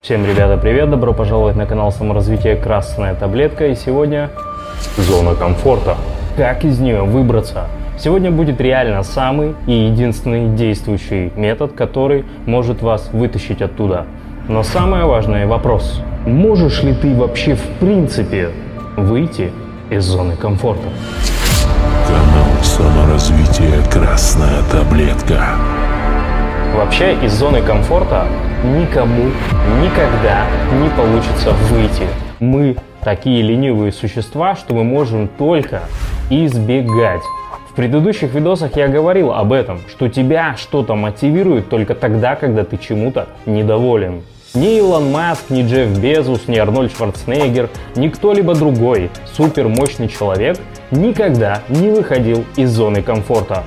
Всем, ребята, привет! Добро пожаловать на канал саморазвития Красная Таблетка. И сегодня зона комфорта. Как из нее выбраться? Сегодня будет реально самый и единственный действующий метод, который может вас вытащить оттуда. Но самое важное вопрос. Можешь ли ты вообще в принципе выйти из зоны комфорта? Канал саморазвития Красная Таблетка. Вообще из зоны комфорта никому никогда не получится выйти. Мы такие ленивые существа, что мы можем только избегать. В предыдущих видосах я говорил об этом, что тебя что-то мотивирует только тогда, когда ты чему-то недоволен. Ни Илон Маск, ни Джефф Безус, ни Арнольд Шварценеггер, ни кто-либо другой супермощный человек никогда не выходил из зоны комфорта.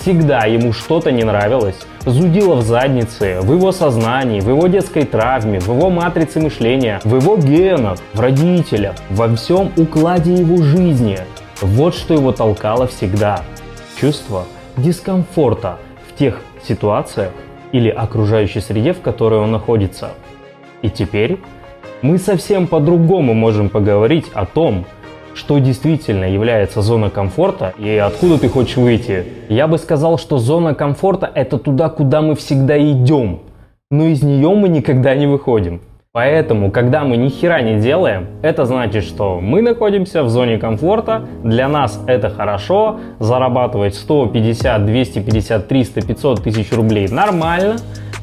Всегда ему что-то не нравилось, зудило в заднице, в его сознании, в его детской травме, в его матрице мышления, в его генах, в родителях, во всем укладе его жизни. Вот что его толкало всегда. Чувство дискомфорта в тех ситуациях или окружающей среде, в которой он находится. И теперь мы совсем по-другому можем поговорить о том, что действительно является зона комфорта и откуда ты хочешь выйти. Я бы сказал, что зона комфорта это туда, куда мы всегда идем, но из нее мы никогда не выходим. Поэтому, когда мы ни хера не делаем, это значит, что мы находимся в зоне комфорта, для нас это хорошо, зарабатывать 100, 50, 250, 300, 500 тысяч рублей нормально,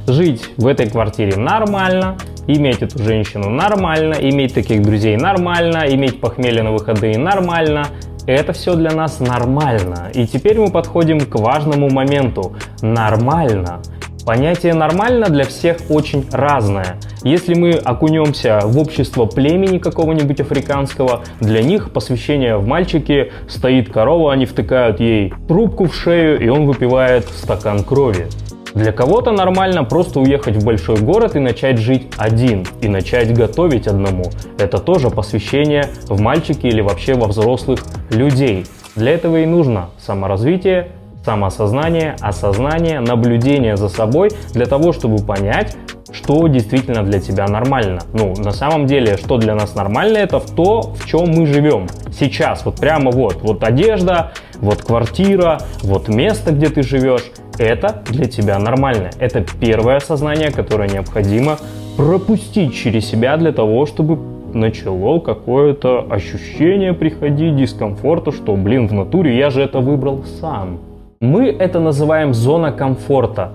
жить в этой квартире нормально, иметь эту женщину нормально, иметь таких друзей нормально, иметь похмелье на выходные нормально. Это все для нас нормально. И теперь мы подходим к важному моменту. Нормально. Понятие «нормально» для всех очень разное. Если мы окунемся в общество племени какого-нибудь африканского, для них посвящение в мальчике стоит корова, они втыкают ей трубку в шею, и он выпивает стакан крови. Для кого-то нормально просто уехать в большой город и начать жить один, и начать готовить одному. Это тоже посвящение в мальчики или вообще во взрослых людей. Для этого и нужно саморазвитие, самоосознание, осознание, наблюдение за собой, для того, чтобы понять, что действительно для тебя нормально. Ну, на самом деле, что для нас нормально, это в то, в чем мы живем. Сейчас, вот прямо вот, вот одежда, вот квартира, вот место, где ты живешь, это для тебя нормально. Это первое осознание, которое необходимо пропустить через себя для того, чтобы начало какое-то ощущение приходить, дискомфорта, что, блин, в натуре я же это выбрал сам. Мы это называем зона комфорта.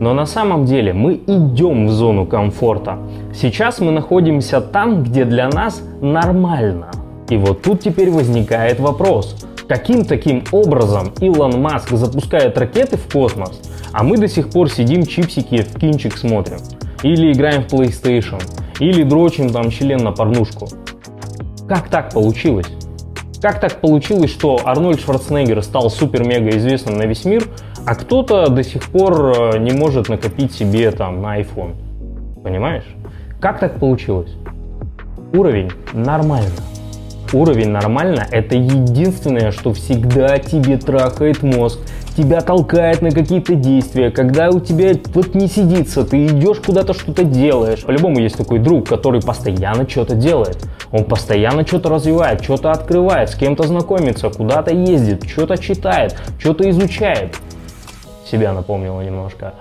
Но на самом деле мы идем в зону комфорта. Сейчас мы находимся там, где для нас нормально. И вот тут теперь возникает вопрос. Каким таким образом Илон Маск запускает ракеты в космос, а мы до сих пор сидим чипсики в кинчик смотрим? Или играем в PlayStation? Или дрочим там член на порнушку? Как так получилось? Как так получилось, что Арнольд Шварценеггер стал супер-мега известным на весь мир, а кто-то до сих пор э, не может накопить себе там на iPhone? Понимаешь? Как так получилось? Уровень нормально. Уровень нормально – это единственное, что всегда тебе трахает мозг, тебя толкает на какие-то действия, когда у тебя вот не сидится, ты идешь куда-то что-то делаешь. По-любому есть такой друг, который постоянно что-то делает. Он постоянно что-то развивает, что-то открывает, с кем-то знакомится, куда-то ездит, что-то читает, что-то изучает. Себя напомнила немножко.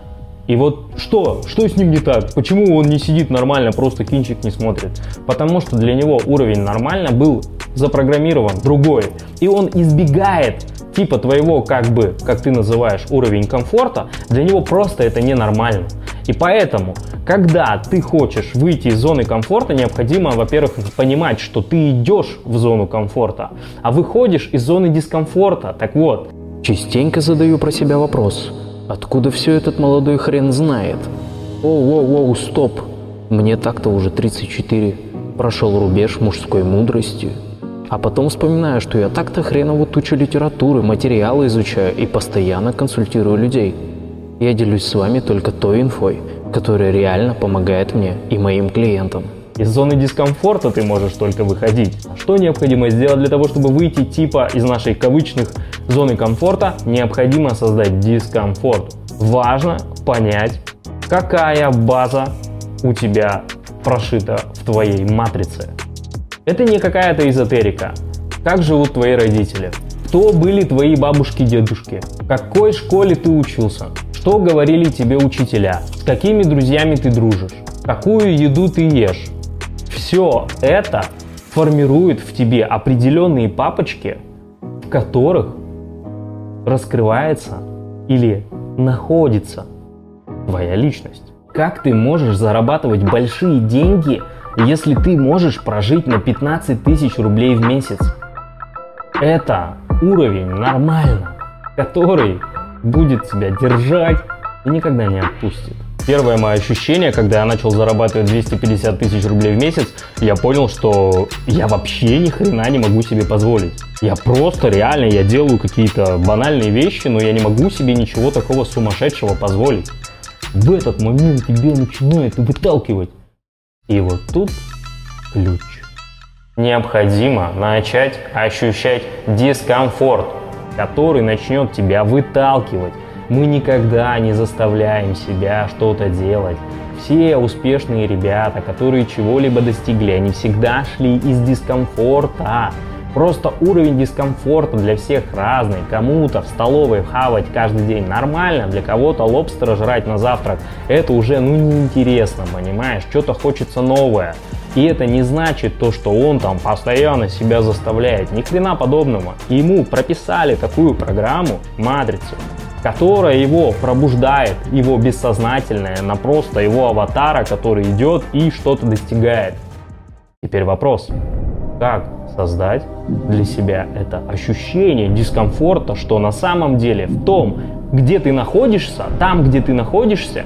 И вот что? Что с ним не так? Почему он не сидит нормально, просто кинчик не смотрит? Потому что для него уровень нормально был запрограммирован другой. И он избегает типа твоего, как бы, как ты называешь, уровень комфорта, для него просто это ненормально. И поэтому, когда ты хочешь выйти из зоны комфорта, необходимо, во-первых, понимать, что ты идешь в зону комфорта, а выходишь из зоны дискомфорта. Так вот, частенько задаю про себя вопрос – Откуда все этот молодой хрен знает? Оу-оу-оу, стоп. Мне так-то уже 34. Прошел рубеж мужской мудрости. А потом вспоминаю, что я так-то хреново тучу литературы, материалы изучаю и постоянно консультирую людей. Я делюсь с вами только той инфой, которая реально помогает мне и моим клиентам. Из зоны дискомфорта ты можешь только выходить. Что необходимо сделать для того, чтобы выйти типа из нашей кавычных зоны комфорта? Необходимо создать дискомфорт. Важно понять, какая база у тебя прошито в твоей матрице. Это не какая-то эзотерика. Как живут твои родители? Кто были твои бабушки-дедушки? В какой школе ты учился? Что говорили тебе учителя? С какими друзьями ты дружишь? Какую еду ты ешь? Все это формирует в тебе определенные папочки, в которых раскрывается или находится твоя личность. Как ты можешь зарабатывать большие деньги, если ты можешь прожить на 15 тысяч рублей в месяц? Это уровень нормально, который будет тебя держать и никогда не отпустит. Первое мое ощущение, когда я начал зарабатывать 250 тысяч рублей в месяц, я понял, что я вообще ни хрена не могу себе позволить. Я просто реально, я делаю какие-то банальные вещи, но я не могу себе ничего такого сумасшедшего позволить. В этот момент тебе начинает выталкивать. И вот тут ключ. Необходимо начать ощущать дискомфорт, который начнет тебя выталкивать мы никогда не заставляем себя что-то делать. Все успешные ребята, которые чего-либо достигли, они всегда шли из дискомфорта. Просто уровень дискомфорта для всех разный. Кому-то в столовой хавать каждый день нормально, для кого-то лобстера жрать на завтрак это уже ну неинтересно, понимаешь? Что-то хочется новое. И это не значит то, что он там постоянно себя заставляет. Ни хрена подобного. Ему прописали такую программу, матрицу, которая его пробуждает, его бессознательное, на просто его аватара, который идет и что-то достигает. Теперь вопрос, как создать для себя это ощущение дискомфорта, что на самом деле в том, где ты находишься, там, где ты находишься,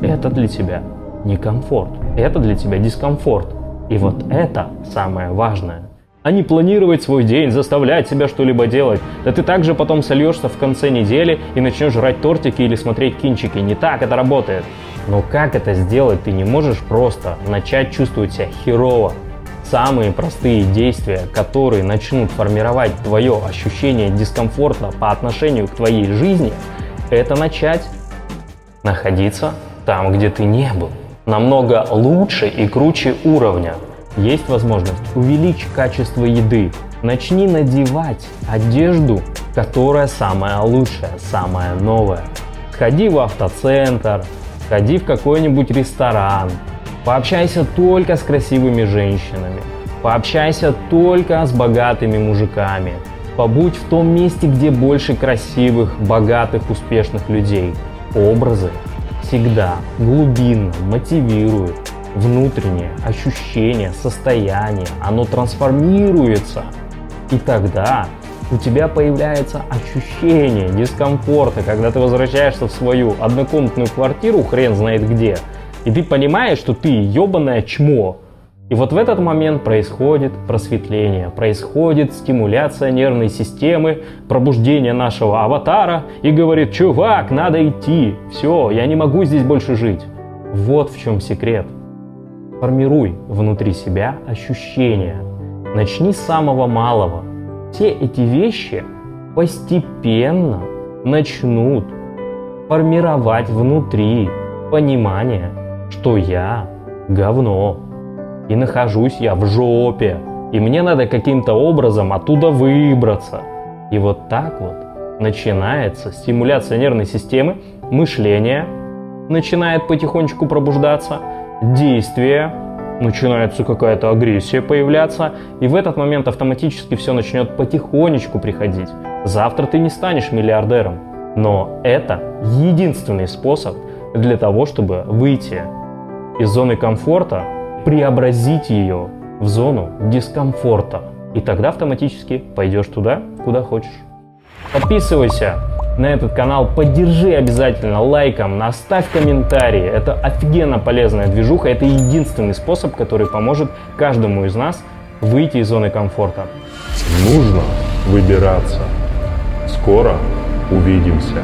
это для тебя не комфорт, это для тебя дискомфорт. И вот это самое важное а не планировать свой день, заставлять себя что-либо делать. Да ты также потом сольешься в конце недели и начнешь жрать тортики или смотреть кинчики. Не так это работает. Но как это сделать, ты не можешь просто начать чувствовать себя херово. Самые простые действия, которые начнут формировать твое ощущение дискомфорта по отношению к твоей жизни, это начать находиться там, где ты не был. Намного лучше и круче уровня – есть возможность увеличить качество еды. Начни надевать одежду, которая самая лучшая, самая новая. Сходи в автоцентр, сходи в какой-нибудь ресторан, пообщайся только с красивыми женщинами, пообщайся только с богатыми мужиками, побудь в том месте, где больше красивых, богатых, успешных людей. Образы всегда глубинно мотивируют внутреннее ощущение, состояние, оно трансформируется. И тогда у тебя появляется ощущение дискомфорта, когда ты возвращаешься в свою однокомнатную квартиру, хрен знает где, и ты понимаешь, что ты ебаное чмо. И вот в этот момент происходит просветление, происходит стимуляция нервной системы, пробуждение нашего аватара и говорит, чувак, надо идти, все, я не могу здесь больше жить. Вот в чем секрет. Формируй внутри себя ощущения. Начни с самого малого. Все эти вещи постепенно начнут формировать внутри понимание, что я говно. И нахожусь я в жопе. И мне надо каким-то образом оттуда выбраться. И вот так вот начинается стимуляция нервной системы, мышление начинает потихонечку пробуждаться – действие, начинается какая-то агрессия появляться, и в этот момент автоматически все начнет потихонечку приходить. Завтра ты не станешь миллиардером, но это единственный способ для того, чтобы выйти из зоны комфорта, преобразить ее в зону дискомфорта. И тогда автоматически пойдешь туда, куда хочешь. Подписывайся на этот канал, поддержи обязательно лайком, оставь комментарии. Это офигенно полезная движуха, это единственный способ, который поможет каждому из нас выйти из зоны комфорта. Нужно выбираться. Скоро увидимся.